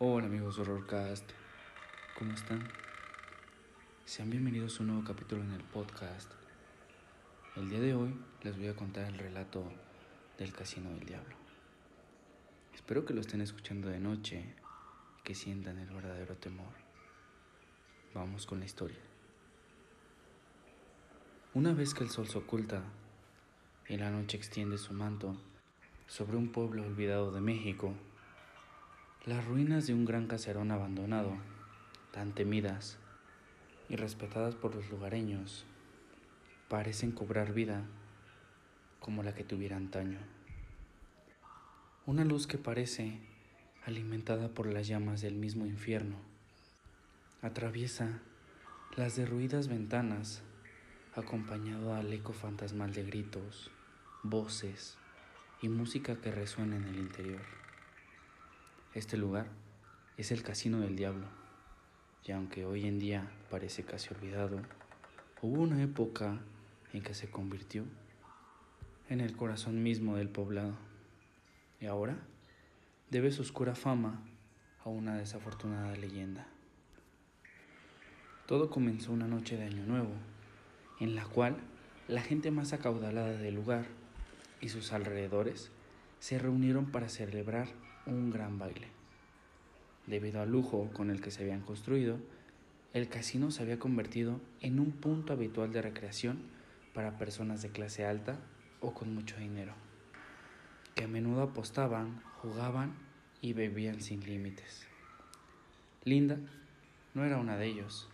Hola amigos Horrorcast, ¿cómo están? Sean bienvenidos a un nuevo capítulo en el podcast. El día de hoy les voy a contar el relato del Casino del Diablo. Espero que lo estén escuchando de noche y que sientan el verdadero temor. Vamos con la historia. Una vez que el sol se oculta y la noche extiende su manto sobre un pueblo olvidado de México, las ruinas de un gran caserón abandonado, tan temidas y respetadas por los lugareños, parecen cobrar vida como la que tuviera antaño. Una luz que parece alimentada por las llamas del mismo infierno, atraviesa las derruidas ventanas acompañado al eco fantasmal de gritos, voces y música que resuena en el interior. Este lugar es el Casino del Diablo, y aunque hoy en día parece casi olvidado, hubo una época en que se convirtió en el corazón mismo del poblado, y ahora debe su oscura fama a una desafortunada leyenda. Todo comenzó una noche de Año Nuevo, en la cual la gente más acaudalada del lugar y sus alrededores se reunieron para celebrar un gran baile. Debido al lujo con el que se habían construido, el casino se había convertido en un punto habitual de recreación para personas de clase alta o con mucho dinero, que a menudo apostaban, jugaban y bebían sin límites. Linda no era una de ellos.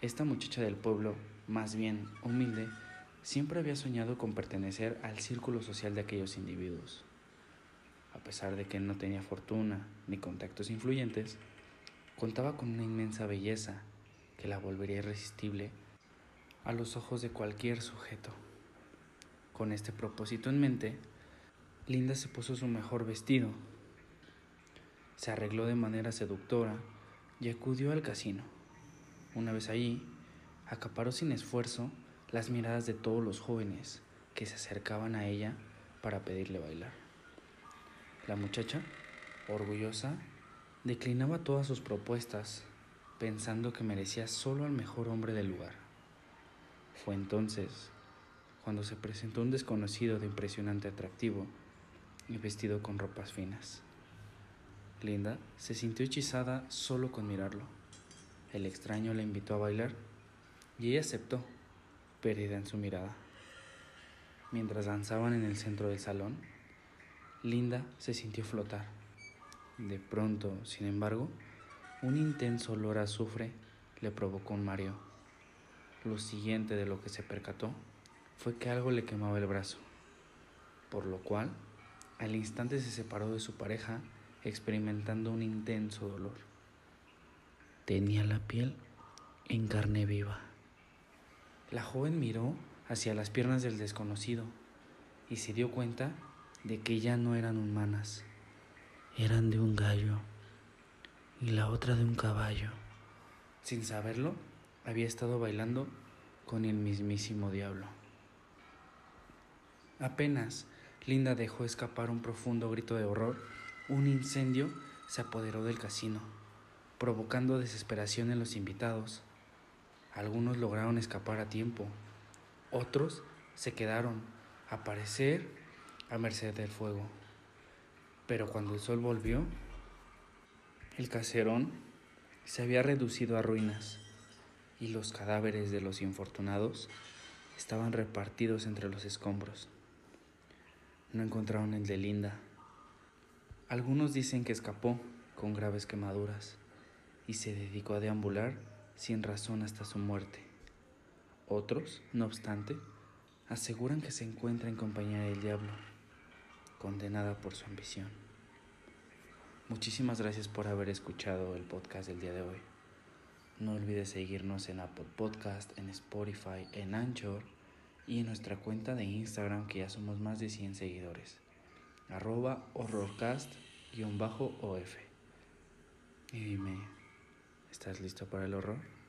Esta muchacha del pueblo, más bien humilde, siempre había soñado con pertenecer al círculo social de aquellos individuos. A pesar de que no tenía fortuna ni contactos influyentes, contaba con una inmensa belleza que la volvería irresistible a los ojos de cualquier sujeto. Con este propósito en mente, Linda se puso su mejor vestido, se arregló de manera seductora y acudió al casino. Una vez allí, acaparó sin esfuerzo las miradas de todos los jóvenes que se acercaban a ella para pedirle bailar. La muchacha, orgullosa, declinaba todas sus propuestas, pensando que merecía solo al mejor hombre del lugar. Fue entonces cuando se presentó un desconocido de impresionante atractivo y vestido con ropas finas. Linda se sintió hechizada solo con mirarlo. El extraño la invitó a bailar y ella aceptó, perdida en su mirada. Mientras danzaban en el centro del salón, Linda se sintió flotar. De pronto, sin embargo, un intenso olor a azufre le provocó un mareo. Lo siguiente de lo que se percató fue que algo le quemaba el brazo, por lo cual al instante se separó de su pareja experimentando un intenso dolor. Tenía la piel en carne viva. La joven miró hacia las piernas del desconocido y se dio cuenta de que ya no eran humanas, eran de un gallo y la otra de un caballo. Sin saberlo, había estado bailando con el mismísimo diablo. Apenas Linda dejó escapar un profundo grito de horror, un incendio se apoderó del casino, provocando desesperación en los invitados. Algunos lograron escapar a tiempo, otros se quedaron, a parecer, a merced del fuego. Pero cuando el sol volvió, el caserón se había reducido a ruinas y los cadáveres de los infortunados estaban repartidos entre los escombros. No encontraron el de Linda. Algunos dicen que escapó con graves quemaduras y se dedicó a deambular sin razón hasta su muerte. Otros, no obstante, aseguran que se encuentra en compañía del diablo, condenada por su ambición. Muchísimas gracias por haber escuchado el podcast del día de hoy. No olvides seguirnos en Apple Podcast, en Spotify, en Anchor y en nuestra cuenta de Instagram que ya somos más de 100 seguidores. Arroba horrorcast-of. Y dime, ¿estás listo para el horror?